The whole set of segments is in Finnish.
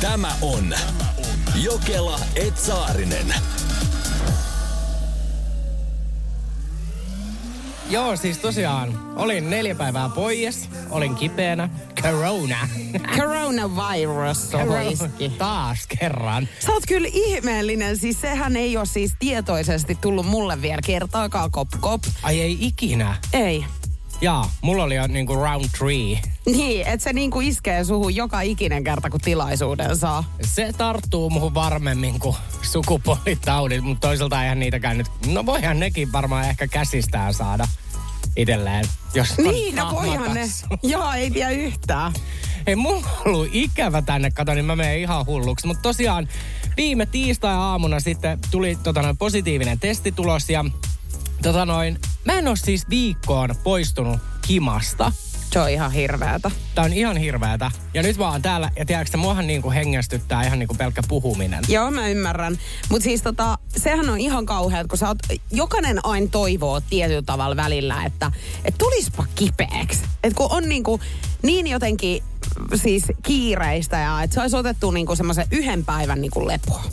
Tämä on Jokela Etsaarinen. Joo, siis tosiaan olin neljä päivää pois, olin kipeänä. Corona. Coronavirus iski. Taas kerran. Sä oot kyllä ihmeellinen. Siis sehän ei ole siis tietoisesti tullut mulle vielä kertaakaan kop kop. Ai ei ikinä. Ei. Jaa, mulla oli jo niinku round three. Niin, että se niinku iskee suhun joka ikinen kerta, kun tilaisuuden saa. Se tarttuu muhun varmemmin kuin sukupuolitaudit, mutta toisaalta eihän niitäkään nyt... No voihan nekin varmaan ehkä käsistään saada itselleen, jos Niin, no voihan ne. Joo, ei tiedä yhtään. Ei mulla on ollut ikävä tänne, kato, niin mä menen ihan hulluksi. Mutta tosiaan viime tiistai-aamuna sitten tuli tota noin, positiivinen testitulos ja tota noin, mä en ole siis viikkoon poistunut himasta. Se on ihan hirveätä. Tää on ihan hirveätä. Ja nyt mä oon täällä, ja tiedätkö, muahan niinku hengästyttää ihan niinku pelkkä puhuminen. Joo, mä ymmärrän. Mutta siis tota, sehän on ihan kauheat, kun sä oot, jokainen aina toivoo tietyllä tavalla välillä, että et tulispa kipeäksi. Et kun on niinku niin jotenkin siis kiireistä ja että se olisi otettu niinku semmoisen yhden päivän niinku lepoa.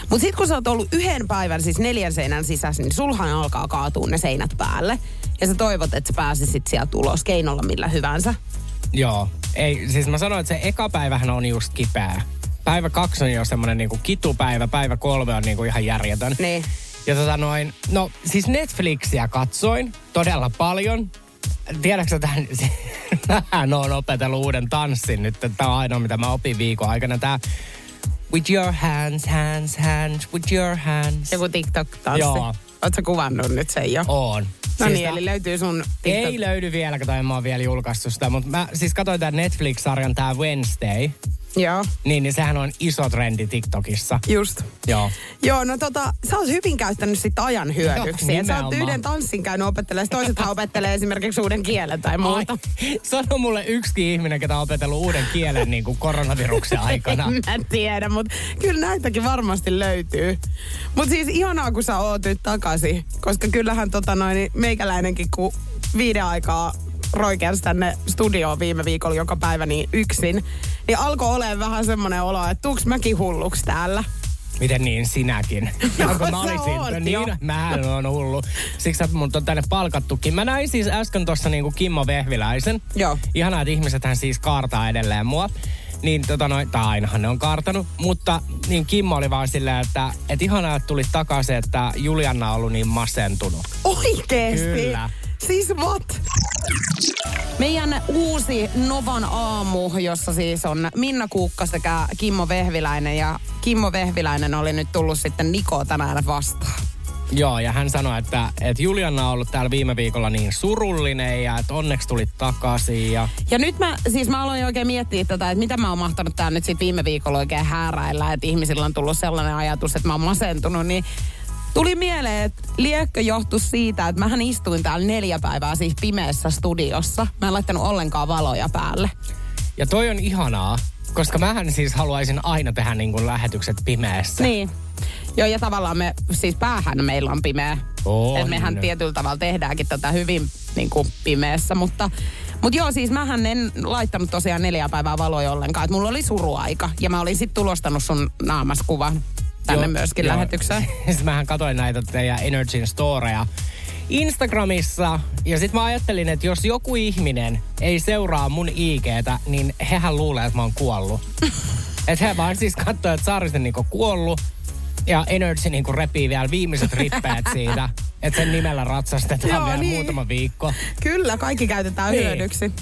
Mutta sitten kun sä oot ollut yhden päivän siis neljän seinän sisässä, niin sulhan alkaa kaatua ne seinät päälle. Ja sä toivot, että sä pääsisit sieltä ulos keinolla millä hyvänsä. Joo. Ei, siis mä sanoin, että se eka päivähän on just kipeä. Päivä kaksi on jo semmonen niinku kitupäivä, päivä kolme on niinku ihan järjetön. Niin. Ja tota noin, no siis Netflixiä katsoin todella paljon. Tiedätkö tämän, mä oon opetellut uuden tanssin nyt. Tämä on ainoa, mitä mä opin viikon aikana. Tää with your hands, hands, hands, with your hands. Joku TikTok-tanssi. Joo. Ootko kuvannut nyt sen jo? On. No Siis niin, eli löytyy sun TikTok. Ei löydy vielä, kun en mä oon vielä julkaissut sitä, mutta mä siis katsoin tämän Netflix-sarjan tää Wednesday. Joo, Niin, niin sehän on iso trendi TikTokissa. just. Joo. Joo, no tota, sä oot hyvin käyttänyt sitä ajan hyödyksi. Joo, sä oot yhden tanssin käynyt opettelemaan, toisethan opettelee esimerkiksi uuden kielen tai muuta. Ai, sano mulle yksikin ihminen, ketä on opetellut uuden kielen niin kuin koronaviruksen aikana. En mä tiedä, mutta kyllä näitäkin varmasti löytyy. Mutta siis ihanaa, kun sä oot nyt takaisin, koska kyllähän tota noin, niin meikäläinenkin, kun viiden aikaa roikeasti tänne studioon viime viikolla joka päivä niin yksin, niin alkoi olemaan vähän semmoinen olo, että tuuks mäkin hulluksi täällä. Miten niin sinäkin? No, kun mä olisin, oot jo. niin, mähän on hullu. Siksi että mun on tänne palkattukin. Mä näin siis äsken tuossa niinku Kimmo Vehviläisen. Joo. Ihanaa, että ihmisethän siis kaartaa edelleen mua. Niin tota noin, tai ainahan ne on kaartanut. Mutta niin Kimmo oli vaan silleen, että et ihanaa, että tulit takaisin, että Julianna on ollut niin masentunut. Oikeesti? Kyllä. Siis what? Meidän uusi Novan aamu, jossa siis on Minna Kuukka sekä Kimmo Vehviläinen. Ja Kimmo Vehviläinen oli nyt tullut sitten Niko tänään vastaan. Joo, ja hän sanoi, että, että Julianna on ollut täällä viime viikolla niin surullinen ja että onneksi tulit takaisin. Ja Ja nyt mä, siis mä aloin oikein miettiä tätä, että mitä mä oon mahtanut tää nyt sit viime viikolla oikein hääräillä, että ihmisillä on tullut sellainen ajatus, että mä oon masentunut, niin tuli mieleen, että liekkö johtui siitä, että mähän istuin täällä neljä päivää siis pimeässä studiossa. Mä en laittanut ollenkaan valoja päälle. Ja toi on ihanaa, koska mähän siis haluaisin aina tehdä niin kuin lähetykset pimeässä. Niin. Joo, ja tavallaan me, siis päähän meillä on pimeä. On. Et mehän tietyllä tavalla tehdäänkin tätä hyvin niin kuin pimeässä, mutta... Mutta joo, siis mähän en laittanut tosiaan neljä päivää valoja ollenkaan. Et mulla oli suruaika ja mä olin sitten tulostanut sun naamaskuvan tänne Joo, myöskin joo. lähetykseen. Sitten mähän katsoin näitä teidän Energyn storeja Instagramissa. Ja sitten mä ajattelin, että jos joku ihminen ei seuraa mun IGtä, niin hehän luulee, että mä oon kuollut. että he vaan siis katsoo, että Saarisen niinku kuollut. Ja Energy niinku repii vielä viimeiset rippeet siitä. Että sen nimellä ratsastetaan Joo, vielä niin. muutama viikko. Kyllä, kaikki käytetään Niin. hyödyksi.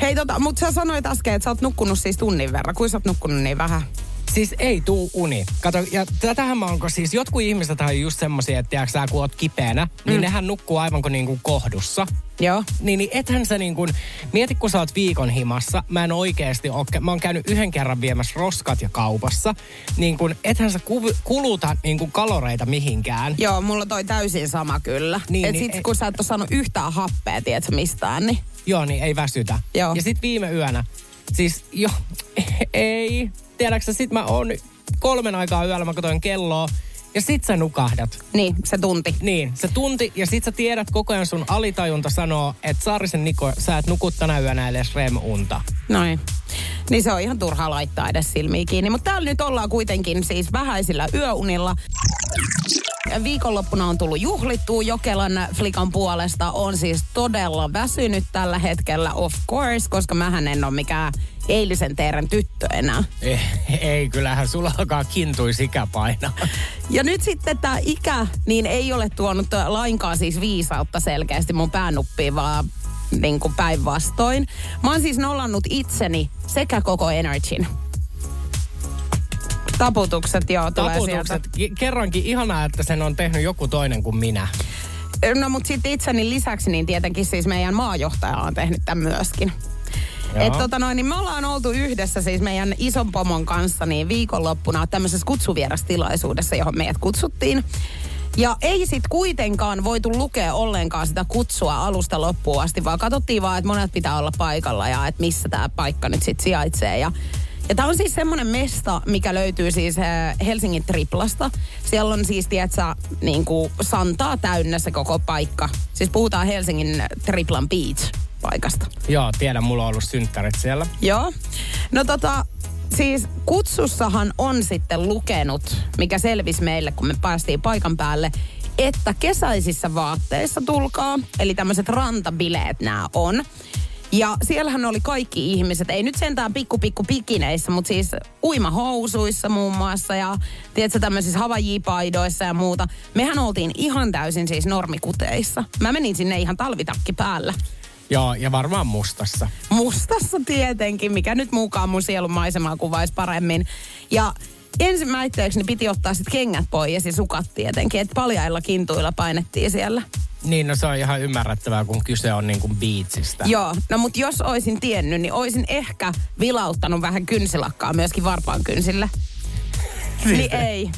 Hei tota, mutta sä sanoit äsken, että sä oot nukkunut siis tunnin verran. Kuinka sä oot nukkunut niin vähän? Siis ei tuu uni. Kato, ja tätähän mä onko siis, jotkut ihmiset on just semmosia, että tiedätkö sä, kun oot kipeänä, niin Mm. nehän nukkuu aivan kuin niinku kohdussa. Joo. Niin, niin ethän sä niin kuin, mieti kun sä oot viikon himassa, mä en oikeesti oo, mä oon käynyt yhden kerran viemässä roskat ja kaupassa, niin kuin, ethän sä kuv, kuluta niin kuin kaloreita mihinkään. Joo, mulla toi täysin sama kyllä. Niin, et niin, sit ei- kun sä et ole saanut yhtään happea, tiedätkö mistään, niin... Joo, niin ei väsytä. Joo. Ja sit viime yönä, siis jo, ei, tiedätkö sä, sit mä oon kolmen aikaa yöllä, mä katsoin kelloa, ja sit sä nukahdat. Niin, se tunti. Niin, se tunti, ja sit sä tiedät koko ajan sun alitajunta sanoo, että Saarisen Niko, sä et nuku tänä yönä edes REM-unta. Noin. Niin se on ihan turhaa laittaa edes silmiä kiinni. Mutta täällä nyt ollaan kuitenkin siis vähäisillä yöunilla. Viikonloppuna on tullut juhlittua Jokelan flikan puolesta. On siis todella väsynyt tällä hetkellä, of course, koska mähän en ole mikään eilisen teeren tyttö enää. Ei, Eh, ei kyllähän sulla alkaa kintuisi ikä painaa. Ja nyt sitten tämä ikä, niin ei ole tuonut lainkaan siis viisautta selkeästi mun päänuppiin, vaan niin kuin päinvastoin. Mä oon siis nollannut itseni sekä koko Energyn. Taputukset, joo, tulee Taputukset. Ki- Kerrankin ihanaa, että sen on tehnyt joku toinen kuin minä. sieltä. No mutta sitten itseni lisäksi, niin tietenkin siis meidän maajohtaja on tehnyt tämän myöskin. Et tota noin, niin me ollaan oltu yhdessä siis meidän ison pomon kanssa niin viikonloppuna tämmöisessä kutsuvierastilaisuudessa, johon meidät kutsuttiin. Ja ei sit kuitenkaan voitu lukea ollenkaan sitä kutsua alusta loppuun asti, vaan katsottiin vaan, että monet pitää olla paikalla ja että missä tämä paikka nyt sit sijaitsee. Ja, ja tämä on siis semmoinen mesta, mikä löytyy siis äh, Helsingin Triplasta. Siellä on siis, tiedätkö, niin kuin santaa täynnä se koko paikka. Siis puhutaan Helsingin Triplan Beach paikasta. Joo, tiedän, mulla on ollut synttärit siellä. Joo. No tota, siis kutsussahan on sitten lukenut, mikä selvisi meille, kun me päästiin paikan päälle, että kesäisissä vaatteissa tulkaa, eli tämmöiset rantabileet nämä on. Ja siellähän oli kaikki ihmiset, ei nyt sentään pikku pikku pikineissä, mutta siis uimahousuissa muun muassa ja tiedätkö tämmöisissä havajipaidoissa ja muuta. Mehän oltiin ihan täysin siis normikuteissa. Mä menin sinne ihan talvitakki päällä. Joo, ja varmaan mustassa. Mustassa tietenkin, mikä nyt mukaan mun sielun maisemaa kuvaisi paremmin. Ja ensimmäiseksi niin piti ottaa sitten kengät pois ja sukat tietenkin, että paljailla kintuilla painettiin siellä. Niin, no se on ihan ymmärrettävää, kun kyse on niin kuin biitsistä. Joo, no mutta jos olisin tiennyt, niin olisin ehkä vilauttanut vähän kynsilakkaa myöskin varpaan kynsille. Niin ei.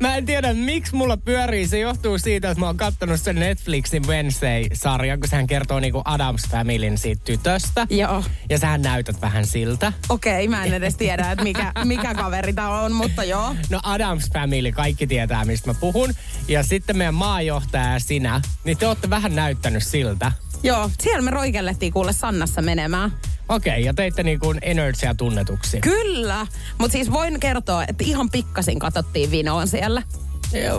Mä en tiedä, miksi mulla pyörii. Se johtuu siitä, että mä oon kattonut sen Netflixin Wednesday-sarjan, kun sehän kertoo niinku Adams Familyn siitä tytöstä. Joo. Ja sähän näytät vähän siltä. Okei, mä en edes tiedä, että mikä, mikä kaveri tää on, mutta joo. No Adams Family, kaikki tietää, mistä mä puhun. Ja sitten meidän maajohtaja ja sinä, niin te olette vähän näyttänyt siltä. Joo, siellä me roikellettiin kuule Sannassa menemään. Okei, okay, ja teitte niinku energiaa tunnetuksi. Kyllä, mutta siis voin kertoa, että ihan pikkasin katsottiin vinoon siellä.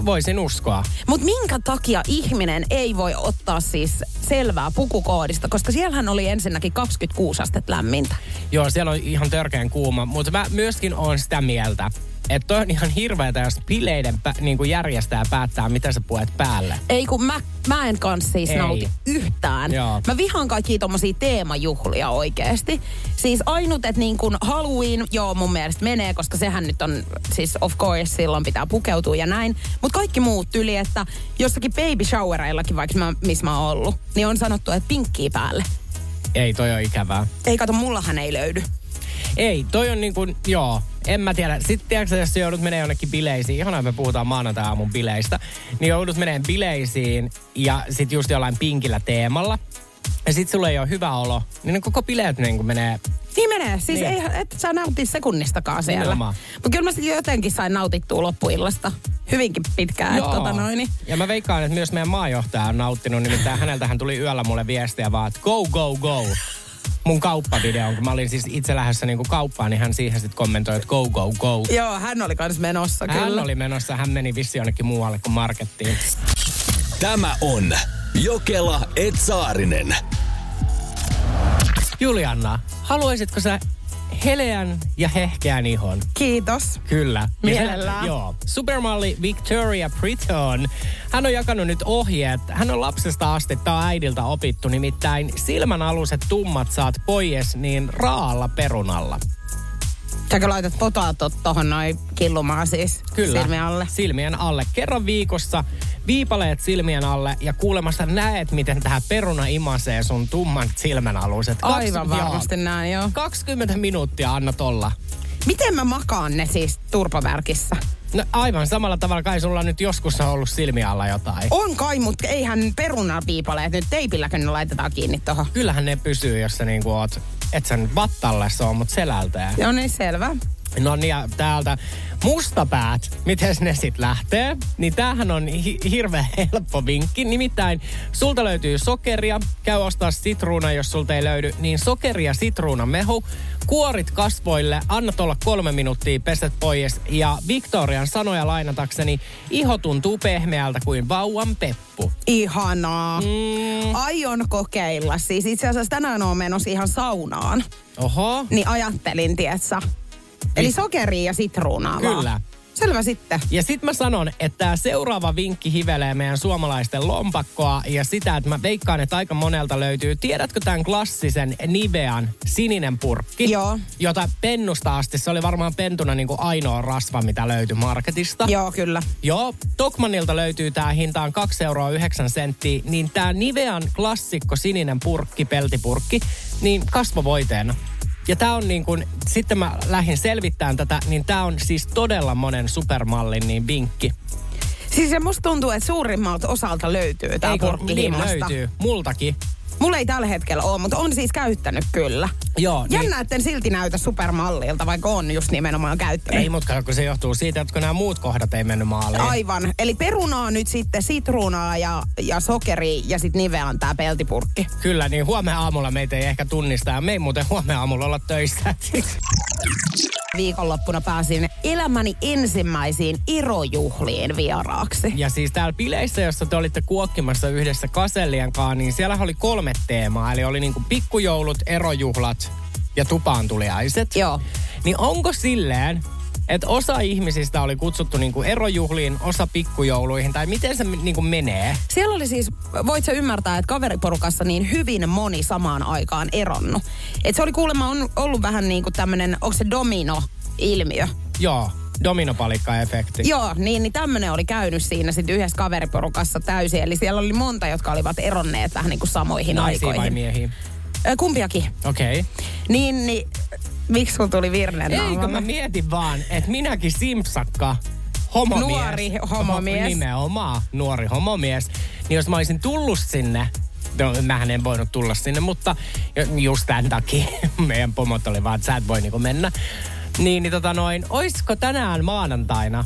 Voisin uskoa. Mutta minkä takia ihminen ei voi ottaa siis selvää pukukoodista, koska siellähän oli ensinnäkin 26 astetta lämmintä. Joo, siellä on ihan törkeän kuuma, mutta mä myöskin oon sitä mieltä, että toi on ihan hirveetä, jos bileiden pä, niin kuin järjestää päättää, mitä sä puet päälle. Ei kun mä, mä en kanssa siis Ei. nauti yhtään. Joo. Mä vihaan kaikkia tommosia teemajuhlia oikeesti. Siis ainut, että niin kun Halloween, joo mun mielestä menee, koska sehän nyt on, siis of course silloin pitää pukeutua ja näin. Mutta kaikki muut yli, että jossakin baby showereillakin, vaikka mä, missä mä oon ollut, niin on sanottu, että pinkkiä päälle. Ei, toi on ikävää. Ei kato, mullahan ei löydy. Ei, toi on niin kuin, joo, en mä tiedä. Sitten tiedätkö, jos joudut menemään jonnekin bileisiin, ihanaa että me puhutaan maanantai-aamun bileistä, niin joudut menemään bileisiin ja sit just jollain pinkillä teemalla. Ja sit sulla ei ole hyvä olo, niin ne koko bileet niin kuin menee Niin menee. Siis Niin. ei, et sä nautti sekunnistakaan siellä. Mutta kyllä mä sitten jotenkin sain nautittua loppuillasta hyvinkin pitkään. Että tota noin, niin. Ja mä veikkaan, että myös meidän maajohtaja on nauttinut, nimittäin häneltähän tuli yöllä mulle viestiä vaan, että go, go, go. Mun kauppavideon, kun mä olin siis itse lähdössä niinku kauppaan, niin hän siihen sitten kommentoi, että go, go, go. Joo, hän oli kans menossa Hän kyllä. oli menossa, hän meni vissi jonnekin muualle kuin markettiin. Tämä on Jokela Etsaarinen. Julianna, haluaisitko sä heleän ja hehkeän ihon? Kiitos. Kyllä. Mielellään. Joo. Supermalli Victoria Britton. Hän on jakanut nyt ohjeet. Hän on lapsesta asti, tää on äidiltä opittu, nimittäin silmän aluset tummat saat pois niin raalla perunalla. Säkö laitat potaatot tohon noin killumaan siis Kyllä. silmien alle? Silmien alle. Kerran viikossa viipaleet silmien alle ja kuulemassa näet, miten tähän peruna imasee sun tumman silmän aluset. Aivan varmasti näin, joo. 20 minuuttia anna tolla. Miten mä makaan ne siis turpavärkissä? No aivan samalla tavalla kai sulla nyt joskus on ollut silmiä alla jotain. On kai, mutta eihän perunapiipaleet nyt teipilläkö ne laitetaan kiinni tohon. Kyllähän ne pysyy, jos sä niinku oot, et sä nyt vattalle se on, mut selältään. Joo niin selvä. No niin, ja täältä mustapäät, miten ne sitten lähtee, niin tämähän on hi- hirveän helppo vinkki. Nimittäin sulta löytyy sokeria, käy ostaa sitruuna, jos sulta ei löydy, niin sokeri ja sitruunan mehu, kuorit kasvoille, annat olla kolme minuuttia, peset pois. Ja Victorian sanoja lainatakseni, iho tuntuu pehmeältä kuin vauvan peppu. Ihanaa. Mm, Aion kokeilla. Siis itse asiassa tänään on menossa ihan saunaan. oho, Niin ajattelin, tietsä. Eli sokeria ja sitruunaa vaan. Kyllä. Selvä sitten. Ja sit mä sanon, että seuraava vinkki hivelee meidän suomalaisten lompakkoa ja sitä, että mä veikkaan, että aika monelta löytyy. Tiedätkö tämän klassisen Nivean sininen purkki? Joo. Jota pennusta asti, se oli varmaan pentuna niin kuin ainoa rasva, mitä löytyi marketista. Joo, kyllä. Joo, Tokmanilta löytyy tää hintaan 2 euroa 9 senttiä, niin tää Nivean klassikko sininen purkki, peltipurkki, niin kasvovoiteena. Ja tää on niin kun, sitten mä lähdin selvittämään tätä, niin tää on siis todella monen supermallin niin vinkki. Siis se musta tuntuu, että suurimmalta osalta löytyy tää Eikö, purkki niin löytyy, multakin. Mulla ei tällä hetkellä ole, mutta on siis käyttänyt kyllä. Joo, niin, Jännä, että en silti näytä supermallilta, vaikka on just nimenomaan käyttänyt. ei mutta kun se johtuu siitä, että kun nämä muut kohdat ei mennyt maaliin. Aivan. Eli perunaa nyt sitten sitruunaa ja, ja sokeri ja sitten nivean tää peltipurkki. Kyllä, niin huomenna aamulla meitä ei ehkä tunnista ja me ei muuten huomenna aamulla olla töissä. Viikonloppuna pääsin elämäni ensimmäisiin irojuhliin vieraaksi. Ja siis täällä bileissä, jossa te olitte kuokkimassa yhdessä Kasellien kanssa, niin siellä oli kolme teemaa. Eli oli niinku pikkujoulut, erojuhlat ja tupaantuliaiset. Joo. Niin onko silleen, että osa ihmisistä oli kutsuttu niinku erojuhliin, osa pikkujouluihin, tai miten se niinku menee? Siellä oli siis, voit sä ymmärtää, että kaveriporukassa niin hyvin moni samaan aikaan eronnut. Et se oli kuulemma on ollut vähän niin kuin tämmönen, onko se domino-ilmiö? Joo, dominopalikka-efekti. Joo, niin, niin tämmöinen oli käynyt siinä sitten yhdessä kaveriporukassa täysin. Eli siellä oli monta, jotka olivat eronneet vähän niin kuin samoihin Naisia vai aikoihin. miehiä? Ö, kumpiakin. Okei. Okay. Niin, niin miksi kun tuli virne Eikö mä mietin vaan, että minäkin simpsakka, homomies. Nuori homomies. Ho- Nimenomaan, nuori homomies. Niin jos mä olisin tullut sinne, no mähän en voinut tulla sinne, mutta just tämän takia meidän pomot oli vaan, että sä et voi niinku mennä. Niin, niin tota noin, oisko tänään maanantaina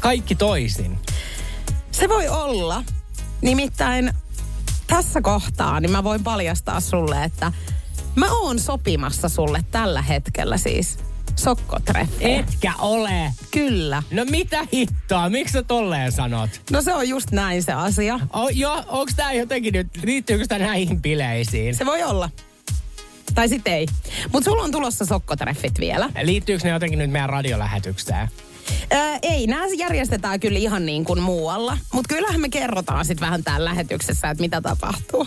kaikki toisin? Se voi olla. Nimittäin tässä kohtaa, niin mä voin paljastaa sulle, että mä oon sopimassa sulle tällä hetkellä siis sokkotreffejä. Etkä ole. Kyllä. No mitä hittoa, miksi sä tolleen sanot? No se on just näin se asia. O, jo, onks tää jotenkin nyt, liittyykö tää näihin bileisiin? Se voi olla. Tai sitten ei. Mutta sulla on tulossa sokkotreffit vielä. Liittyykö ne jotenkin nyt meidän radiolähetykseen? Öö, ei, nämä järjestetään kyllä ihan niin kuin muualla. Mutta kyllähän me kerrotaan sitten vähän täällä lähetyksessä, että mitä tapahtuu.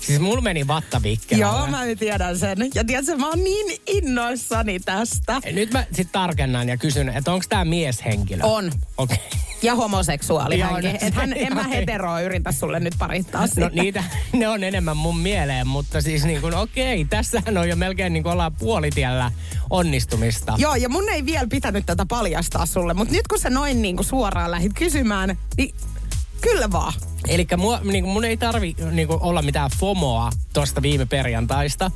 Siis mulla meni vatta Joo, mä tiedän sen. Ja tiedätkö, mä oon niin innoissani tästä. Nyt mä sit tarkennan ja kysyn, että onko tämä mieshenkilö? On. Okei. Okay. Ja homoseksuaali Joo, hänkin. no, Et hän, en mä heteroa yritä sulle nyt parittaa No sitä. niitä, ne on enemmän mun mieleen, mutta siis niin kuin okei, tässähän on jo melkein niin kuin ollaan puolitiellä onnistumista. Joo, ja mun ei vielä pitänyt tätä paljastaa sulle, mutta nyt kun sä noin niin kuin suoraan lähit kysymään, niin kyllä vaan. Eli niin mun ei tarvi niin kuin olla mitään FOMOa tosta viime perjantaista,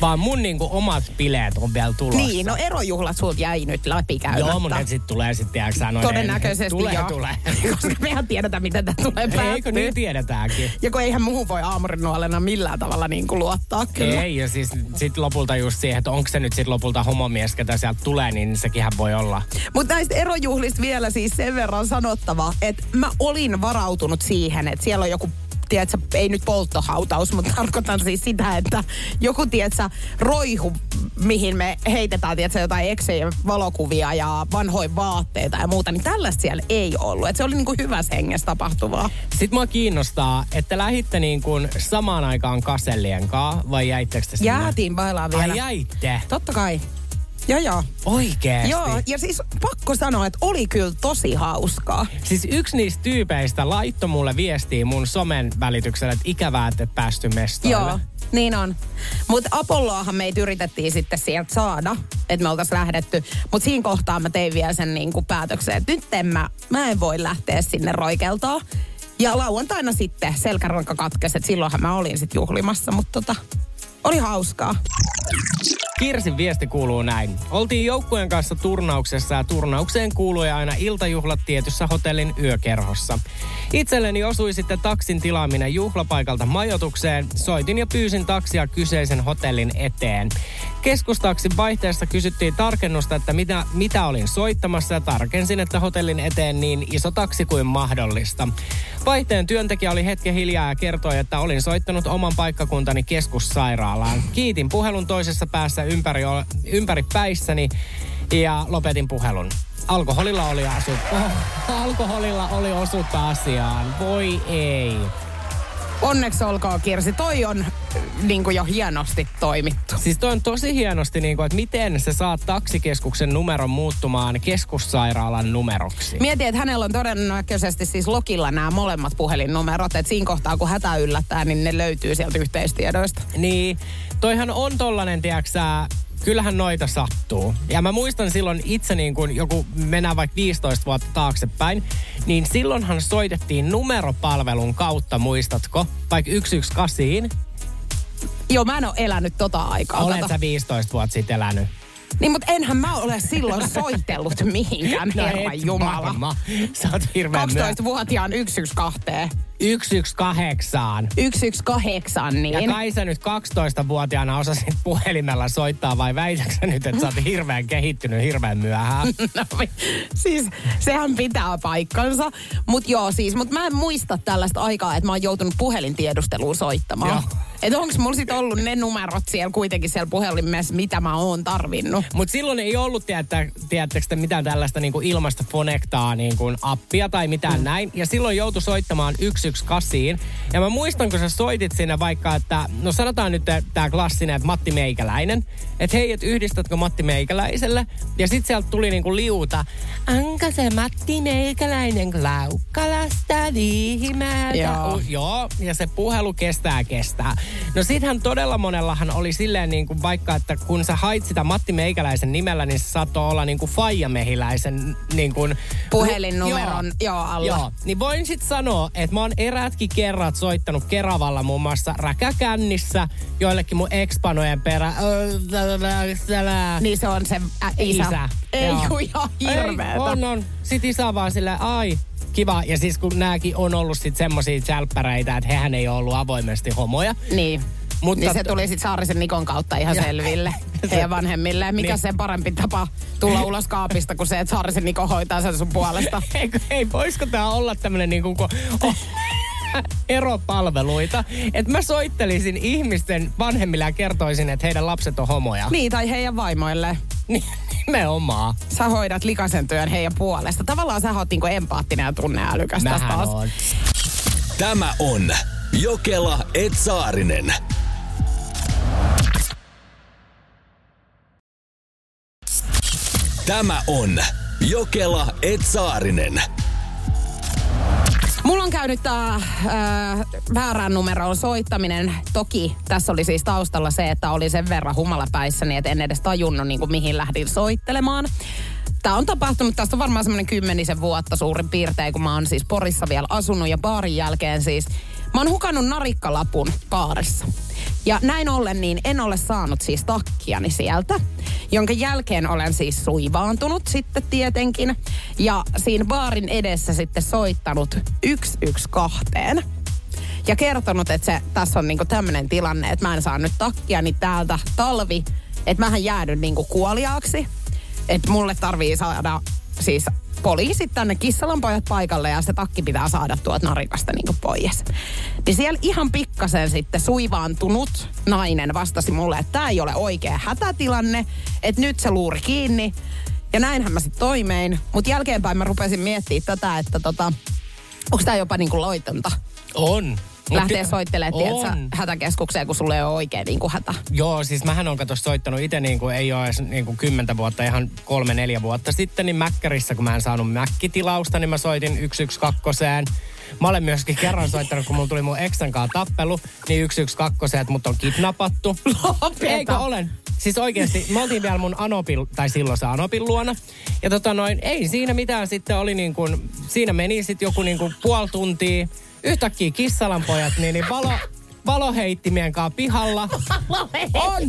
vaan mun niin kuin omat bileet on vielä tulossa. Niin, no erojuhlat sulta jäi nyt läpikäymättä. Joo, mun ne sit tulee sitten, tiedätkö sä, noin Todennäköisesti Tulee, joo. tulee. Koska mehän tiedetään, miten tämä tulee päättyä. Eikö niin tiedetäänkin? Ja kun eihän muuhun voi aamurinnuolena millään tavalla niin kuin luottaa kyllä. Ei, ja siis sit lopulta just siihen, että onko se nyt sit lopulta homomies, ketä sieltä tulee, niin sekinhän voi olla. Mutta näistä erojuhlista vielä siis sen verran sanottava, että mä olin varautunut siihen, että siellä on joku tiedätkö, ei nyt polttohautaus, mutta tarkoitan siis sitä, että joku, tiedätkö, roihu, mihin me heitetään, tiedätkö, jotain eksejä valokuvia ja vanhoja vaatteita ja muuta, niin tällaista siellä ei ollut. Et se oli niin kuin hyvässä hengessä tapahtuvaa. Sitten mua kiinnostaa, että lähitte niin kuin samaan aikaan kasellien kaa, vai jäittekö te sinne? Jäätiin bailaan vielä. Ai jäitte? Totta kai. Joo, joo. Oikeesti? Joo, ja siis pakko sanoa, että oli kyllä tosi hauskaa. Siis yksi niistä tyypeistä laittoi mulle viestiä mun somen välityksellä, että ikävää, että et päästy mestoille. Joo, niin on. Mutta Apolloahan meitä yritettiin sitten sieltä saada, että me oltaisiin lähdetty. Mutta siinä kohtaa mä tein vielä sen niin kuin päätöksen, että nyt en mä, mä en voi lähteä sinne roikeltaa. Ja lauantaina sitten selkäranka katkesi, että silloinhan mä olin sitten juhlimassa, mutta tota, oli hauskaa. Kirsin viesti kuuluu näin. Oltiin joukkueen kanssa turnauksessa ja turnaukseen kuului aina iltajuhlat tietyssä hotellin yökerhossa. Itselleni osui sitten taksin tilaaminen juhlapaikalta majoitukseen. Soitin ja pyysin taksia kyseisen hotellin eteen. Keskustaksin vaihteessa kysyttiin tarkennusta, että mitä, mitä olin soittamassa ja tarkensin, että hotellin eteen niin iso taksi kuin mahdollista. Vaihteen työntekijä oli hetken hiljaa ja kertoi, että olin soittanut oman paikkakuntani keskussairaalaan. Kiitin puhelun toisessa päässä ympäri, ympäri päissäni ja lopetin puhelun. Alkoholilla oli, asu, oh, alkoholilla oli osuutta asiaan. Voi ei. Onneksi olkoon Kirsi, toi on niin kuin jo hienosti toimittu. Siis toi on tosi hienosti, niin kuin, että miten se saa taksikeskuksen numeron muuttumaan keskussairaalan numeroksi. Mietin, että hänellä on todennäköisesti siis Lokilla nämä molemmat puhelinnumerot, että siinä kohtaa kun hätä yllättää, niin ne löytyy sieltä yhteistiedoista. Niin, toihan on tollanen, tiedäksä, kyllähän noita sattuu. Ja mä muistan silloin itse niin kuin joku, mennään vaikka 15 vuotta taaksepäin, niin silloinhan soitettiin numeropalvelun kautta, muistatko? Vaikka 118. Joo, mä en ole elänyt tota aikaa. Olet sä 15 vuotta sitten elänyt? Niin, mutta enhän mä ole silloin soitellut mihinkään, no herran Jumala. Sä oot hirveän 12-vuotiaan 112. 118. 118, niin. Ja kai sä nyt 12-vuotiaana osasit puhelimella soittaa vai väitäksä nyt, että sä oot hirveän kehittynyt hirveän myöhään? no, siis sehän pitää paikkansa. Mut joo siis, mut mä en muista tällaista aikaa, että mä oon joutunut puhelintiedusteluun soittamaan. Joo. Että onko mulla sit ollut ne numerot siellä kuitenkin siellä puhelimessa, mitä mä oon tarvinnut. Mutta silloin ei ollut, tiedättekö te, mitään tällaista niinku ilmasta fonektaa niinku appia tai mitään mm. näin. Ja silloin joutui soittamaan 118. Ja mä muistan, kun sä soitit sinne vaikka, että no sanotaan nyt tämä klassinen, että Matti Meikäläinen. Että hei, että yhdistätkö Matti Meikäläiselle? Ja sit sieltä tuli niinku liuta. Anka se Matti Meikäläinen Klaukkalasta viihimäältä. Joo. joo. Ja se puhelu kestää kestää. No sittenhän todella monellahan oli silleen niin kuin vaikka, että kun sä hait sitä Matti Meikäläisen nimellä, niin se saattoi olla niin kuin Faija Mehiläisen niin kuin... Puhelinnumeron joo, joo alla. Joo, niin voin sitten sanoa, että mä oon eräätkin kerrat soittanut Keravalla muun muassa räkäkännissä joillekin mun expanojen perä. Niin se on se ä, isä. isä. Ei kun ihan hirveetä. Ei, on, on. Sitten isä vaan silleen, ai, kiva. Ja siis kun nääkin on ollut sit semmosia jälppäreitä, että hehän ei ole ollut avoimesti homoja. Niin. Mutta niin se tuli sitten Saarisen Nikon kautta ihan ja. selville heidän vanhemmille. Mikä niin. se parempi tapa tulla ulos kaapista kuin se, että Saarisen Niko hoitaa sen sun puolesta? ei, ei voisiko tämä olla tämmöinen niin kuin, kun oh, eropalveluita, että mä soittelisin ihmisten vanhemmille ja kertoisin, että heidän lapset on homoja. Niin, tai heidän vaimoille. Niin, nimenomaan. Sä hoidat likaisen työn heidän puolesta. Tavallaan sä oot niinku empaattinen ja tunneälykäs taas. On. Tämä on Jokela Etsaarinen. Tämä on Jokela Etsaarinen. Mulla on käynyt tämä äh, väärään numeroon soittaminen. Toki tässä oli siis taustalla se, että oli sen verran humalapäissäni, että en edes tajunnut niin kuin, mihin lähdin soittelemaan. Tämä on tapahtunut, tästä on varmaan semmoinen kymmenisen vuotta suurin piirtein, kun mä oon siis Porissa vielä asunut ja baarin jälkeen siis. Mä oon hukannut narikkalapun baarissa. Ja näin ollen niin en ole saanut siis takkiani sieltä, jonka jälkeen olen siis suivaantunut sitten tietenkin. Ja siinä baarin edessä sitten soittanut 112 ja kertonut, että se, tässä on niinku tämmöinen tilanne, että mä en saa nyt takkiani täältä talvi, että mähän jäädyn niinku kuoliaaksi. Että mulle tarvii saada siis poliisit tänne kissalanpojat paikalle ja se takki pitää saada tuot narikasta niin pois. Niin siellä ihan pikkasen sitten suivaantunut nainen vastasi mulle, että tämä ei ole oikea hätätilanne, että nyt se luuri kiinni. Ja näinhän mä sitten toimein. Mutta jälkeenpäin mä rupesin miettimään tätä, että tota, onko tämä jopa niin kuin loitonta? On lähtee soittelemaan on. hätäkeskukseen, kun sulle ei ole oikein niin kuin hätä. Joo, siis mähän on kato soittanut itse niin kuin ei ole edes niin kuin kymmentä vuotta, ihan kolme neljä vuotta sitten, niin Mäkkärissä, kun mä en saanut mäkkitilausta, niin mä soitin 112. Mä olen myöskin kerran soittanut, kun mulla tuli mun eksän kanssa tappelu, niin 112, että mut on kidnappattu. Lopeta. Eikö olen? Siis oikeasti, me oltiin vielä mun Anopil, tai silloin se Anopin luona. Ja tota noin, ei siinä mitään sitten oli niin kuin, siinä meni sitten joku niin kuin puoli tuntia yhtäkkiä kissalanpojat, niin, niin valo, valoheitimien kanssa pihalla. On,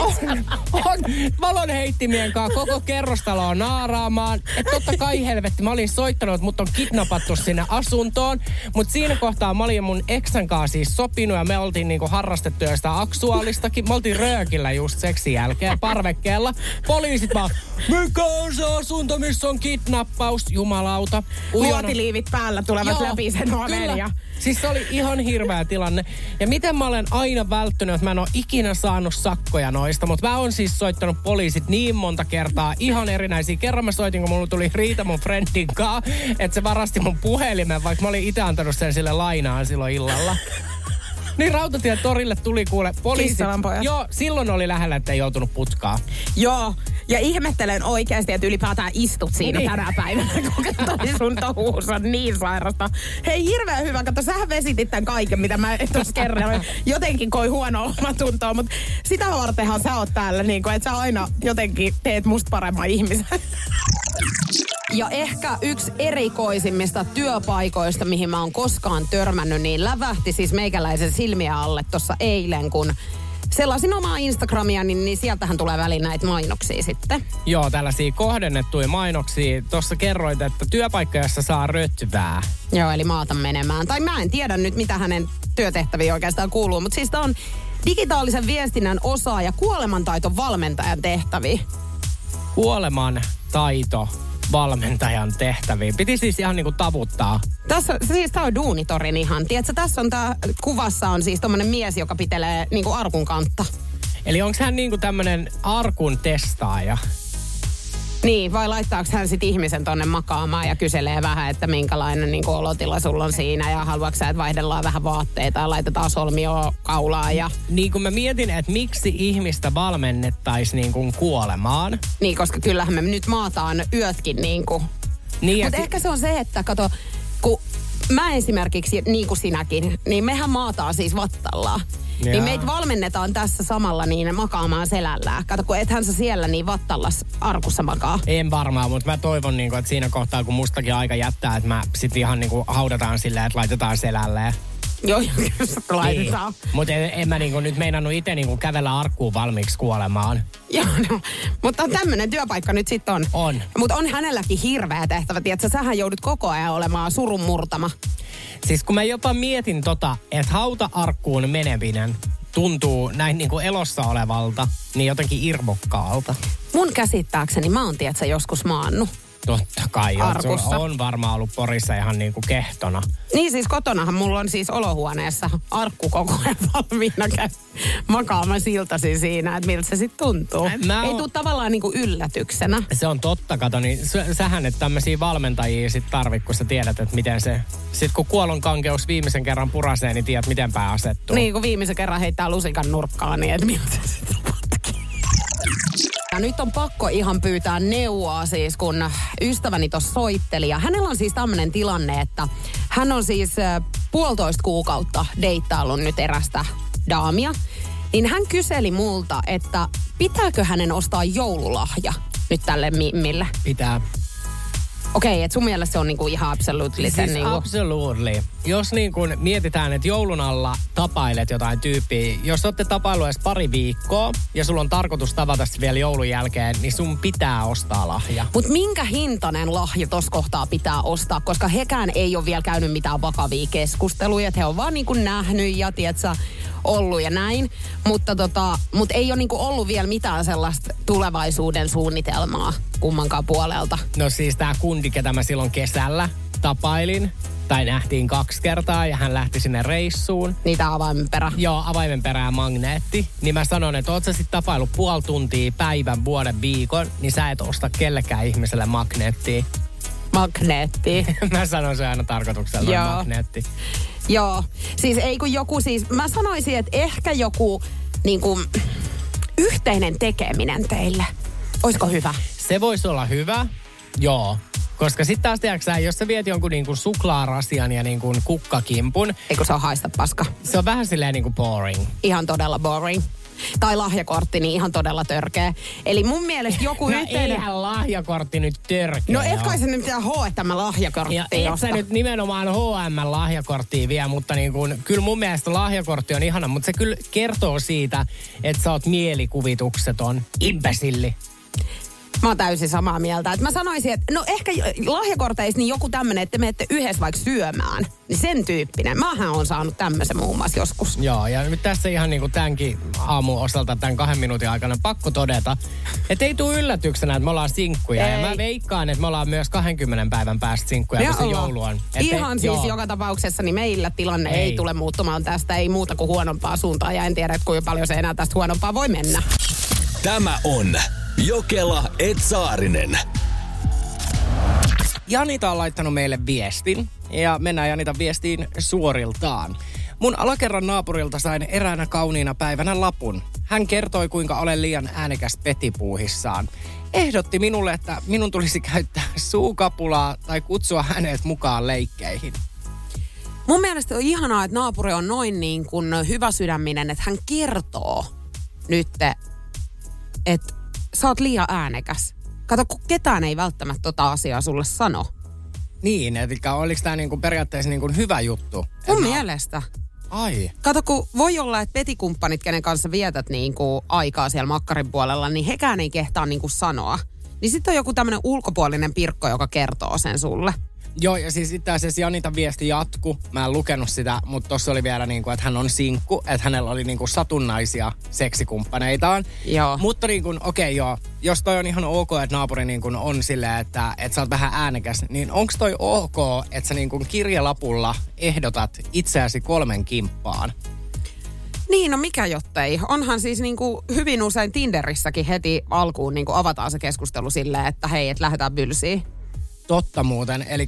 on, on valonheittimien kanssa koko kerrostaloa naaraamaan. Että totta kai helvetti, mä olin soittanut, että mut on kidnappattu sinne asuntoon. Mutta siinä kohtaa mä olin mun eksän kanssa siis sopinut ja me oltiin niinku harrastettu jo sitä aksuaalistakin. Me oltiin röökillä just seksin jälkeen parvekkeella. Poliisit vaan, mikä on se asunto, missä on kidnappaus? Jumalauta. Ujon- Luotiliivit päällä tulevat Joo, läpi sen kyllä. ja... Siis se oli ihan hirveä tilanne. Ja miten mä olen aina välttynyt, että mä en ole ikinä saanut sakkoja noista, mutta mä oon siis soittanut poliisit niin monta kertaa ihan erinäisiä. Kerran mä soitin, kun mulla tuli riita mun friendin kanssa, että se varasti mun puhelimen, vaikka mä olin itse antanut sen sille lainaan silloin illalla. Niin rautatien torille tuli kuule. Kissalanpojat. Joo, silloin oli lähellä, että ei joutunut putkaa. Joo, ja ihmettelen oikeasti, että ylipäätään istut siinä Niin. tänä päivänä, kun toi sun touhuus on niin sairasta. Hei, hirveän hyvä. Kato, sähän vesitit tämän kaiken, mitä mä tuossa kerran jotenkin koi huono omatuntoa, mutta sitä vartenhan sä oot täällä, niin kun, että sä aina jotenkin teet musta paremman ihmisen. Ja ehkä yksi erikoisimmista työpaikoista, mihin mä oon koskaan törmännyt, niin lävähti siis meikäläisen silmiä alle tuossa eilen, kun sellaisin omaa Instagramia, niin, niin sieltähän tulee väliin näitä mainoksia sitten. Joo, tällaisia kohdennettuja mainoksia. Tuossa kerroit, että työpaikka, jossa saa rötvää. Joo, eli maata menemään. Tai mä en tiedä nyt, mitä hänen työtehtäviin oikeastaan kuuluu, mutta siis on digitaalisen viestinnän osa ja kuolemantaito valmentajan tehtäviä. kuoleman taito valmentajan tehtäviin. Piti siis ihan niinku tavuttaa. Tässä, siis tää on duunitorin ihan. Tiedätkö, tässä on tää, kuvassa on siis tommonen mies, joka pitelee niinku arkun kantta. Eli onko hän niinku tämmönen arkun testaaja? Niin, vai laittaako hän sitten ihmisen tonne makaamaan ja kyselee vähän, että minkälainen niin olotila sulla on siinä ja haluatko sä, että vaihdellaan vähän vaatteita ja laitetaan solmio kaulaan ja Niin kun mä mietin, että miksi ihmistä valmennettaisiin niin kuin kuolemaan. niin, koska kyllähän me nyt maataan yötkin niin kuin. Niin, Mutta ehkä se on se, että kato, mä esimerkiksi, niin kuin sinäkin, niin mehän maataan siis vattalla. Niin Jaa. meitä valmennetaan tässä samalla niin makaamaan selällään. Kato, kun ethän sä siellä niin vattallas arkussa makaa. En varmaan, mutta mä toivon, niin kuin, että siinä kohtaa, kun mustakin aika jättää, että mä sit ihan niin kuin haudataan silleen, että laitetaan selälleen. Joo, jos laitetaan. Niin. Mutta en, en mä niin kuin, nyt meinannut itse niin kuin kävellä arkkuun valmiiksi kuolemaan. Joo, no. Mutta tämmöinen työpaikka nyt sitten on. On. Mutta on hänelläkin hirveä tehtävä. Tiedätkö, sähän joudut koko ajan olemaan surun murtama. Siis kun mä jopa mietin tota, että hauta-arkkuun meneminen tuntuu näin niin kuin elossa olevalta, niin jotenkin irvokkaalta. Mun käsittääkseni mä oon, tiedätkö, joskus maannut. Totta kai. on- Arkussa. sulla On varmaan ollut Porissa ihan niin kuin kehtona. Niin siis kotonahan mulla on siis olohuoneessa arkku koko ajan valmiina käy makaamaan siltasi siinä, että miltä se sitten tuntuu. Mä Ei tule tavallaan niinku yllätyksenä. Se on totta, kato, niin sä- sähän et tämmöisiä valmentajia sit tarvit, kun sä tiedät, että miten se... Sitten kun kuolon kankeus viimeisen kerran purasee, niin tiedät, miten pää asettuu. Niin kun viimeisen kerran heittää lusikan nurkkaan, niin että miltä se sitten. Ja nyt on pakko ihan pyytää neuvoa siis, kun ystäväni tuossa soitteli. Ja hänellä on siis tämmöinen tilanne, että hän on siis puolitoista kuukautta deittaillut nyt erästä daamia. Niin hän kyseli multa, että pitääkö hänen ostaa joululahja nyt tälle mimmille. Pitää. Okei, että sun mielestä se on niinku ihan absoluutlisen Siis niinku... absolutely. Jos niin kun mietitään, että joulun alla tapailet jotain tyyppiä, jos olette tapailu edes pari viikkoa ja sulla on tarkoitus tavata vielä joulun jälkeen, niin sun pitää ostaa lahja. Mutta minkä hintainen lahja tuossa kohtaa pitää ostaa, koska hekään ei ole vielä käynyt mitään vakavia keskusteluja. että He on vaan niinku nähnyt ja tiedätkö, ollut ja näin. Mutta tota, mut ei ole niinku ollut vielä mitään sellaista tulevaisuuden suunnitelmaa kummankaan puolelta. No siis tää kundi, ketä mä silloin kesällä tapailin, tai nähtiin kaksi kertaa ja hän lähti sinne reissuun. Niitä avaimen perä. Joo, avaimen perään magneetti. Niin mä sanon, että oot sä sit tapailu puoli tuntia päivän, vuoden, viikon, niin sä et osta kellekään ihmiselle magneettia. Magneetti. mä sanon se aina tarkoituksella Joo. magneetti. Joo. Siis ei kun joku siis, mä sanoisin, että ehkä joku niinku, yhteinen tekeminen teille. Olisiko hyvä? Se voisi olla hyvä, joo. Koska sitten taas, tiedätkö, jos sä viet jonkun niin kuin suklaarasian ja niin kuin kukkakimpun, Eikö se on haista paska? se on vähän silleen niin kuin boring. Ihan todella boring. Tai lahjakortti, niin ihan todella törkeä. Eli mun mielestä joku No yhteinen... eihän lahjakortti nyt törkeä No et kai se nyt mitään H&M lahjakortti Ja et sä nyt nimenomaan H&M-lahjakorttia vie, mutta niin kun, kyllä mun mielestä lahjakortti on ihana, mutta se kyllä kertoo siitä, että sä oot mielikuvitukseton imbesilli. Mä oon täysin samaa mieltä. Et mä sanoisin, että no ehkä lahjakorteissa niin joku tämmönen, että te menette yhdessä vaikka syömään. Niin sen tyyppinen. Mähän on saanut tämmöisen muun muassa joskus. Joo, ja nyt tässä ihan niin kuin tämänkin aamun osalta, tämän kahden minuutin aikana, pakko todeta, että ei tule yllätyksenä, että me ollaan sinkkuja. Ei. Ja mä veikkaan, että me ollaan myös 20 päivän päästä sinkkuja, kun se joulu on. Et Ihan ei- siis joo. joka tapauksessa, niin meillä tilanne ei. Ei. tule muuttumaan tästä, ei muuta kuin huonompaa suuntaan. Ja en tiedä, että kuinka paljon se enää tästä huonompaa voi mennä. Tämä on Jokela Etsaarinen. Janita on laittanut meille viestin ja mennään Janita viestiin suoriltaan. Mun alakerran naapurilta sain eräänä kauniina päivänä lapun. Hän kertoi, kuinka olen liian äänekäs petipuuhissaan. Ehdotti minulle, että minun tulisi käyttää suukapulaa tai kutsua hänet mukaan leikkeihin. Mun mielestä on ihanaa, että naapuri on noin niin kuin hyvä sydäminen, että hän kertoo nyt, että sä oot liian äänekäs. Kato, kun ketään ei välttämättä tota asiaa sulle sano. Niin, eli oliko tämä niinku periaatteessa niinku hyvä juttu? Mun mä- mielestä. Ai. Kato, kun voi olla, että petikumppanit, kenen kanssa vietät niin kuin aikaa siellä makkarin puolella, niin hekään ei kehtaa niin kuin sanoa. Niin sitten on joku tämmöinen ulkopuolinen pirkko, joka kertoo sen sulle. Joo, ja siis itse asiassa Janita viesti jatku. Mä en lukenut sitä, mutta tuossa oli vielä niin kuin, että hän on sinkku, että hänellä oli niin kuin satunnaisia seksikumppaneitaan. Joo. Mutta niin kuin, okei joo, jos toi on ihan ok, että naapuri niin kuin on silleen, että, että sä oot vähän äänekäs, niin onko toi ok, että sä niin kuin kirjalapulla ehdotat itseäsi kolmen kimppaan? Niin, no mikä jottei. Onhan siis niin kuin hyvin usein Tinderissäkin heti alkuun niin kuin avataan se keskustelu silleen, että hei, että lähdetään bylsiin. Totta muuten, eli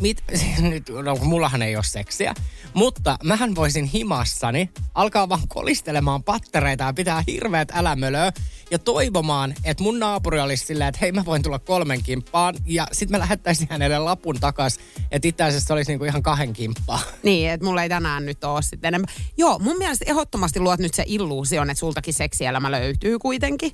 mit, nyt, no, mullahan ei ole seksiä, mutta mähän voisin himassani alkaa vaan kolistelemaan pattereita ja pitää hirveät älämölöä ja toivomaan, että mun naapuri olisi silleen, että hei mä voin tulla kolmen kimppaan ja sitten mä lähettäisin hänelle lapun takas, että itse asiassa olisi niinku ihan kahden kimppaa. Niin, että mulla ei tänään nyt ole sitten enemmän. Joo, mun mielestä ehdottomasti luot nyt se illuusion, että sultakin seksielämä löytyy kuitenkin.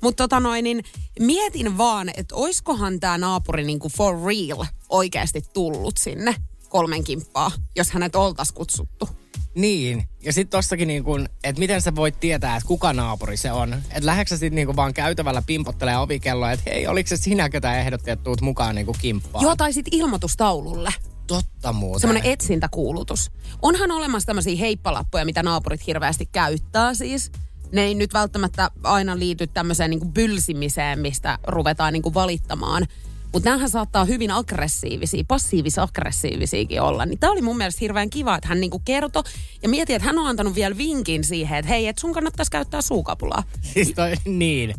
Mutta tota noin, niin mietin vaan, että oiskohan tämä naapuri niinku for real oikeasti tullut sinne kolmen kimppaa, jos hänet oltas kutsuttu. Niin, ja sitten tossakin niin kun, että miten sä voit tietää, että kuka naapuri se on. Että lähdetkö sä sitten niin vaan käytävällä pimpottelee ovikelloa, että hei, oliko se sinä, ketä ehdotti, että tuut mukaan niin kimppaan? Joo, tai sitten ilmoitustaululle. Totta muuten. Semmoinen etsintäkuulutus. Onhan olemassa tämmöisiä heippalappuja, mitä naapurit hirveästi käyttää siis. Ne ei nyt välttämättä aina liity tämmöiseen niin bylsimiseen, mistä ruvetaan niin valittamaan. Mutta näähän saattaa hyvin aggressiivisia, passiivis-aggressiivisiakin olla. Niin tämä oli mun mielestä hirveän kiva, että hän niinku kertoi. Ja mietin, että hän on antanut vielä vinkin siihen, että hei, että sun kannattaisi käyttää suukapulaa. Siis toi, niin.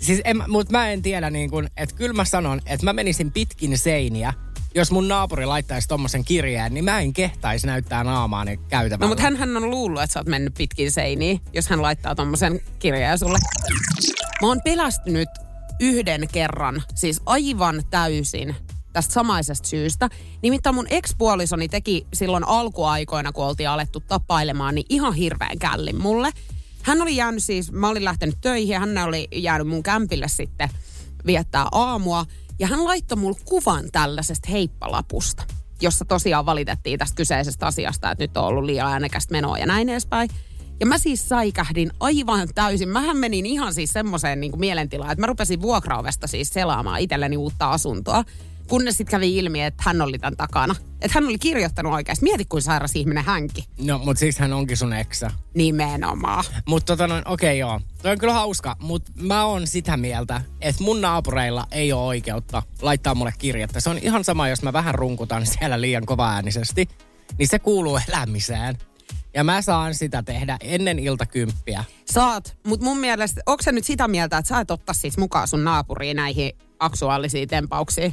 Siis en, mut mä en tiedä niin kun, että kyllä mä sanon, että mä menisin pitkin seiniä. Jos mun naapuri laittaisi tommosen kirjeen, niin mä en kehtaisi näyttää naamaani käytävällä. No mutta hän, hän on luullut, että sä oot mennyt pitkin seiniä, jos hän laittaa tommosen kirjeen sulle. Mä oon pelästynyt yhden kerran, siis aivan täysin tästä samaisesta syystä. Nimittäin mun ekspuolisoni teki silloin alkuaikoina, kun oltiin alettu tapailemaan, niin ihan hirveän källin mulle. Hän oli jäänyt siis, mä olin lähtenyt töihin ja hän oli jäänyt mun kämpille sitten viettää aamua. Ja hän laittoi mulle kuvan tällaisesta heippalapusta, jossa tosiaan valitettiin tästä kyseisestä asiasta, että nyt on ollut liian äänekästä menoa ja näin edespäin. Ja mä siis säikähdin aivan täysin. Mähän menin ihan siis semmoiseen niin mielentilaan, että mä rupesin vuokraovesta siis selaamaan itselleni uutta asuntoa. Kunnes sitten kävi ilmi, että hän oli tämän takana. Että hän oli kirjoittanut oikeasti. Mieti, kuin sairas ihminen hänkin. No, mut siksi hän onkin sun eksä. Nimenomaan. Mutta tota okei joo. Toi on kyllä hauska, mutta mä oon sitä mieltä, että mun naapureilla ei ole oikeutta laittaa mulle kirjettä. Se on ihan sama, jos mä vähän runkutan siellä liian kovaäänisesti, niin se kuuluu elämiseen. Ja mä saan sitä tehdä ennen iltakymppiä. Saat, mutta mun mielestä, onko se nyt sitä mieltä, että sä et ottaa siis mukaan sun naapuriin näihin aktuaalisiin tempauksiin?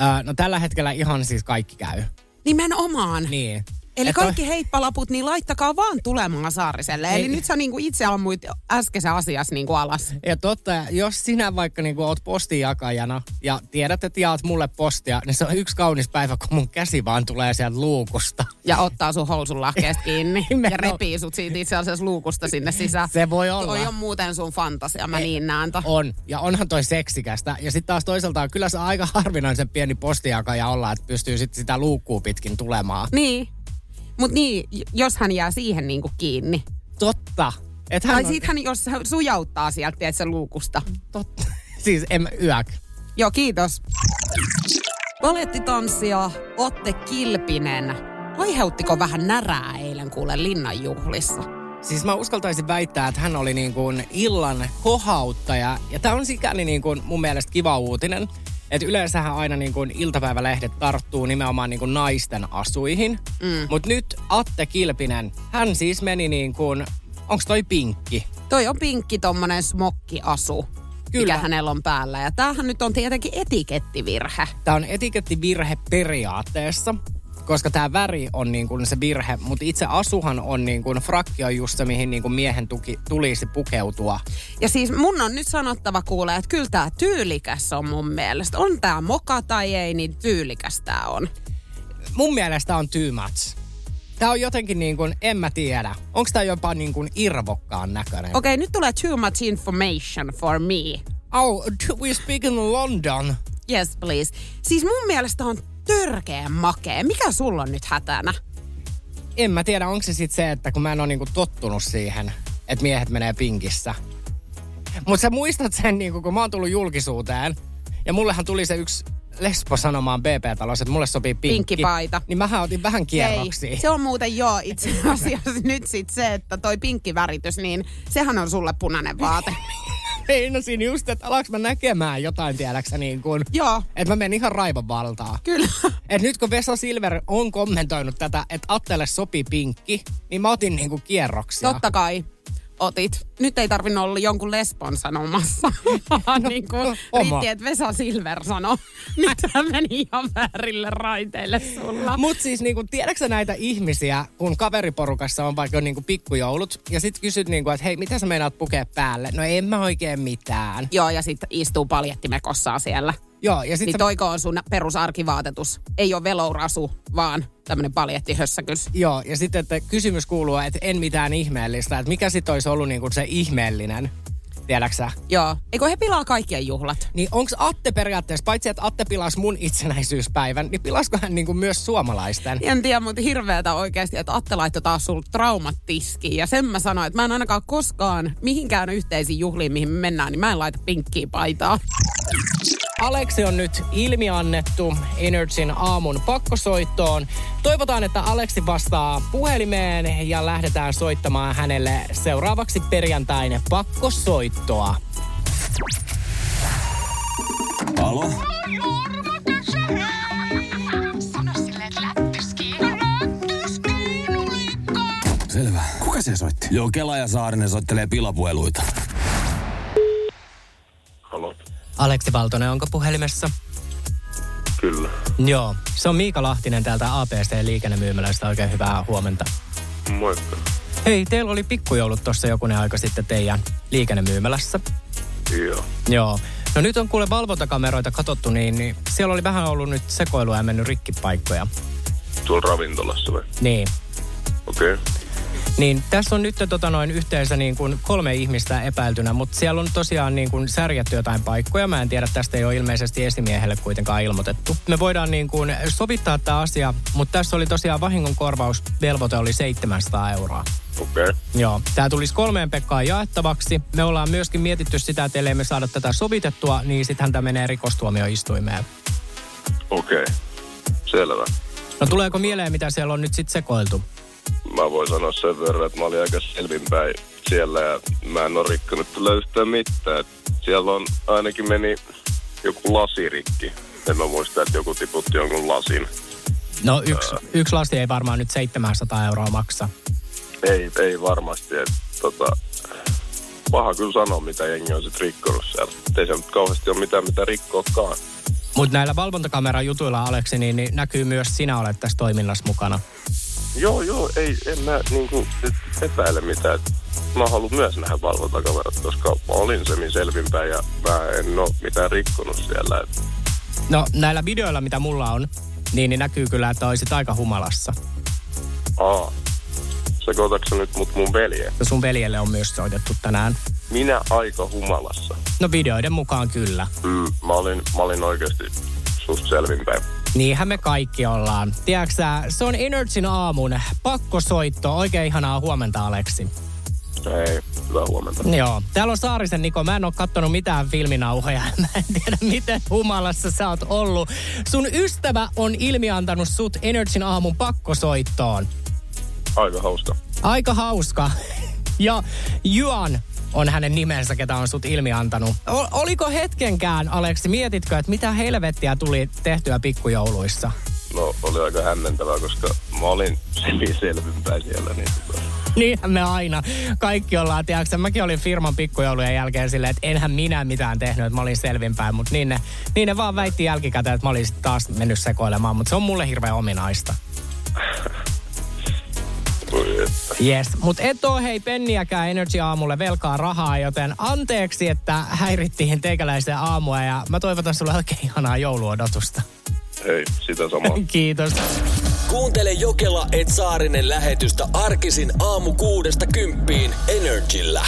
Öö, no tällä hetkellä ihan siis kaikki käy. Nimenomaan. Niin. Eli Et kaikki heippalaput, niin laittakaa vaan tulemaan Saariselle. Eli Ei. nyt sä niinku itse ammuit äskeisen asias niinku alas. Ja totta, jos sinä vaikka niin oot postinjakajana ja tiedät, että jaat mulle postia, niin se on yksi kaunis päivä, kun mun käsi vaan tulee sieltä luukusta. Ja ottaa sun housun lahkeesta kiinni ja repii sut siitä itse asiassa luukusta sinne sisään. Se voi olla. Toi on muuten sun fantasia, mä niin näen to. On, ja onhan toi seksikästä. Ja sitten taas toisaalta kyllä se aika harvinaisen pieni postijakaja olla, että pystyy sitten sitä luukkuu pitkin tulemaan. Niin. Mut niin, jos hän jää siihen niinku kiinni. Totta. Et hän Tai on, sit hän, jos hän sujauttaa sieltä, tiedätkö, luukusta. totta. Siis en yök. Joo, kiitos. Valettitanssija Otte Kilpinen. Aiheuttiko vähän närää eilen kuule linnanjuhlissa? Siis mä uskaltaisin väittää, että hän oli niin kuin illan kohauttaja. Ja tämä on sikäli niin kuin mun mielestä kiva uutinen. Että yleensähän aina niin kuin iltapäivälehdet tarttuu nimenomaan niin kuin naisten asuihin. Mm. Mutta nyt Atte Kilpinen, hän siis meni niin kuin, onks toi pinkki? Toi on pinkki tommonen smokkiasu, Kyllä. mikä hänellä on päällä. Ja tämähän nyt on tietenkin etikettivirhe. Tämä on etikettivirhe periaatteessa, koska tämä väri on niin kuin se virhe, mutta itse asuhan on niin kuin frakki on just se, mihin niin kuin miehen tuki, tulisi pukeutua. Ja siis mun on nyt sanottava kuule, että kyllä tää tyylikäs on mun mielestä. On tää moka tai ei, niin tyylikäs tää on. Mun mielestä on too much. Tämä on jotenkin niin kuin, en mä tiedä. Onko tämä jopa niin kuin irvokkaan näköinen? Okei, nyt tulee too much information for me. Oh, do we speak in London? Yes, please. Siis mun mielestä on törkeä makee. Mikä sulla on nyt hätänä? En mä tiedä, onko se sitten se, että kun mä en ole niin kuin tottunut siihen, että miehet menee pinkissä. Mutta sä muistat sen, niin kuin, kun mä oon tullut julkisuuteen, ja mullehan tuli se yksi lesbo sanomaan BP-talossa, että mulle sopii pinkki. Pinkkipaita. Niin mähän otin vähän kierroksia. Ei, se on muuten joo itse asiassa nyt sit se, että toi pinkkiväritys, niin sehän on sulle punainen vaate. Meinasin just, että alaks mä näkemään jotain, tiedäksä, niin kuin, joo, että mä menen ihan raivon valtaa. kyllä. Et nyt kun Vesa Silver on kommentoinut tätä, että Attelle sopii pinkki, niin mä otin niinku kierroksia. Totta kai otit. Nyt ei tarvinnut olla jonkun lesbon sanomassa, vaan niin kuin No, riitti, että Vesa Silver sanoi. Nyt meni ihan väärille raiteille sulla. Mut siis niinku, tiedätkö näitä ihmisiä, kun kaveriporukassa on vaikka niinku pikkujoulut, ja sit kysyt niinku, että hei, mitä sä meinaat pukea päälle? No en mä oikein mitään. Joo, ja sitten istuu paljettimekossaan siellä. Joo, ja sit Niin sä, toiko on sun perusarkivaatetus. Ei ole velourasu, vaan tämmönen paljettihössäkys. joo, ja sitten että kysymys kuuluu, että en mitään ihmeellistä, että mikä sit olisi ollut niinku se ihmeellinen, tiedäksä? Joo. Eikö he pilaa kaikkien juhlat? Niin onks Atte periaatteessa, paitsi että Atte pilasi mun itsenäisyyspäivän, niin pilasko hän niinku myös suomalaisten? En tiedä, mutta hirveetä oikeasti, että Atte laittoi taas sulle traumat tiskiin. Ja sen mä sanoin, että mä en ainakaan koskaan mihinkään yhteisiin juhliin, mihin me mennään, niin mä en laita pinkkiä paitaa. Aleksi on nyt ilmiannettu Energyn aamun pakkosoittoon. Toivotaan, että Aleksi vastaa puhelimeen ja lähdetään soittamaan hänelle seuraavaksi perjantain pakkosoittoa. Alo? Selvä. Kuka se soitti? Joo, Kela ja Saarinen soittelee pilapueluita. Halo. Aleksi Valtonen, onko puhelimessa? Kyllä. Joo, se on Miika Lahtinen täältä APC-liikennemyymälästä. Oikein hyvää huomenta. Moikka. Hei, teillä oli pikkujoulut tuossa jokunen aika sitten teidän liikennemyymälässä. Joo. Joo. No nyt on kuule valvontakameroita katsottu, niin, niin siellä oli vähän ollut nyt sekoilua ja mennyt rikkipaikkoja. Tuolla ravintolassa vai? Niin. Okei. Okay. Niin tässä on nyt tota noin yhteensä niin kuin kolme ihmistä epäiltynä, mutta siellä on tosiaan niin kuin särjetty jotain paikkoja. Mä en tiedä, tästä ei ole ilmeisesti esimiehelle kuitenkaan ilmoitettu. Me voidaan niin kuin sovittaa tämä asia, mutta tässä oli tosiaan vahingonkorvausvelvoite oli 700 euroa. Okei. Okay. Joo, tämä tulisi kolmeen Pekkaan jaettavaksi. Me ollaan myöskin mietitty sitä, että ellei me saada tätä sovitettua, niin sittenhän tämä menee rikostuomioistuimeen. Okei. Okay. Selvä. No tuleeko mieleen, mitä siellä on nyt sitten sekoiltu? Mä voin sanoa sen verran, että mä olin aika selvinpäin siellä ja mä en ole rikkonut yhtään mitään. Siellä on ainakin meni joku lasirikki. En mä muista, että joku tiputti jonkun lasin. No yksi, yksi lasti ei varmaan nyt 700 euroa maksa. Ei, ei varmasti. Et, tota, paha kyllä sanoa, mitä jengi on sit rikkonut siellä. Ei se nyt kauheasti ole mitään, mitä rikkookaan. Mutta näillä valvontakameran jutuilla, Aleksi, niin, niin näkyy myös sinä olet tässä toiminnassa mukana. Joo, joo, ei, en mä niinku nyt epäile mitään. Mä haluan myös nähdä valvontakamerat, koska mä olin semin selvinpäin ja mä en oo mitään rikkonut siellä. Et, No näillä videoilla, mitä mulla on, niin, niin näkyy kyllä, että olisit aika humalassa. aa, sekoitatko nyt mut mun velje? Ja sun veljelle on myös soitettu tänään. Minä aika humalassa. No videoiden mukaan kyllä. Mm, mä olin, mä olin oikeasti susta selvinpäin. Niinhän me kaikki ollaan. Tiedätkö se on Energyn aamun pakkosoitto. Oikein ihanaa huomenta, Aleksi. Ei, hyvää huomenta. Joo. Täällä on Saarisen Niko. Mä en oo kattonut mitään filminauhoja. Mä en tiedä, miten humalassa sä oot ollut. Sun ystävä on ilmiantanut sut Energyn aamun pakkosoittoon. Aika hauska. Aika hauska. Ja Juan on hänen nimensä, ketä on sut ilmiantanut. O- oliko hetkenkään, Aleksi, mietitkö, että mitä helvettiä tuli tehtyä pikkujouluissa? No, oli aika hämmentävää, koska mä olin selvinpäin siellä. Niin tota, Niin me aina. Kaikki ollaan, tiedätkö, mäkin olin firman pikkujoulujen jälkeen silleen, että enhän minä mitään tehnyt, että mä olin selvinpäin. Mutta niin ne, niin ne vaan väitti jälkikäteen, että mä olin taas mennyt sekoilemaan. Mutta se on mulle hirveän ominaista. voi että. Yes, mutta et oo hei penniäkään Energy aamulle velkaa rahaa, joten anteeksi, että häirittiin teikäläisen aamua ja mä toivotan sulle oikein ihanaa jouluodotusta. Hei, sitä samaa. Kiitos. Kuuntele Jokela et Saarinen lähetystä arkisin aamu kuudesta kymppiin Energillä.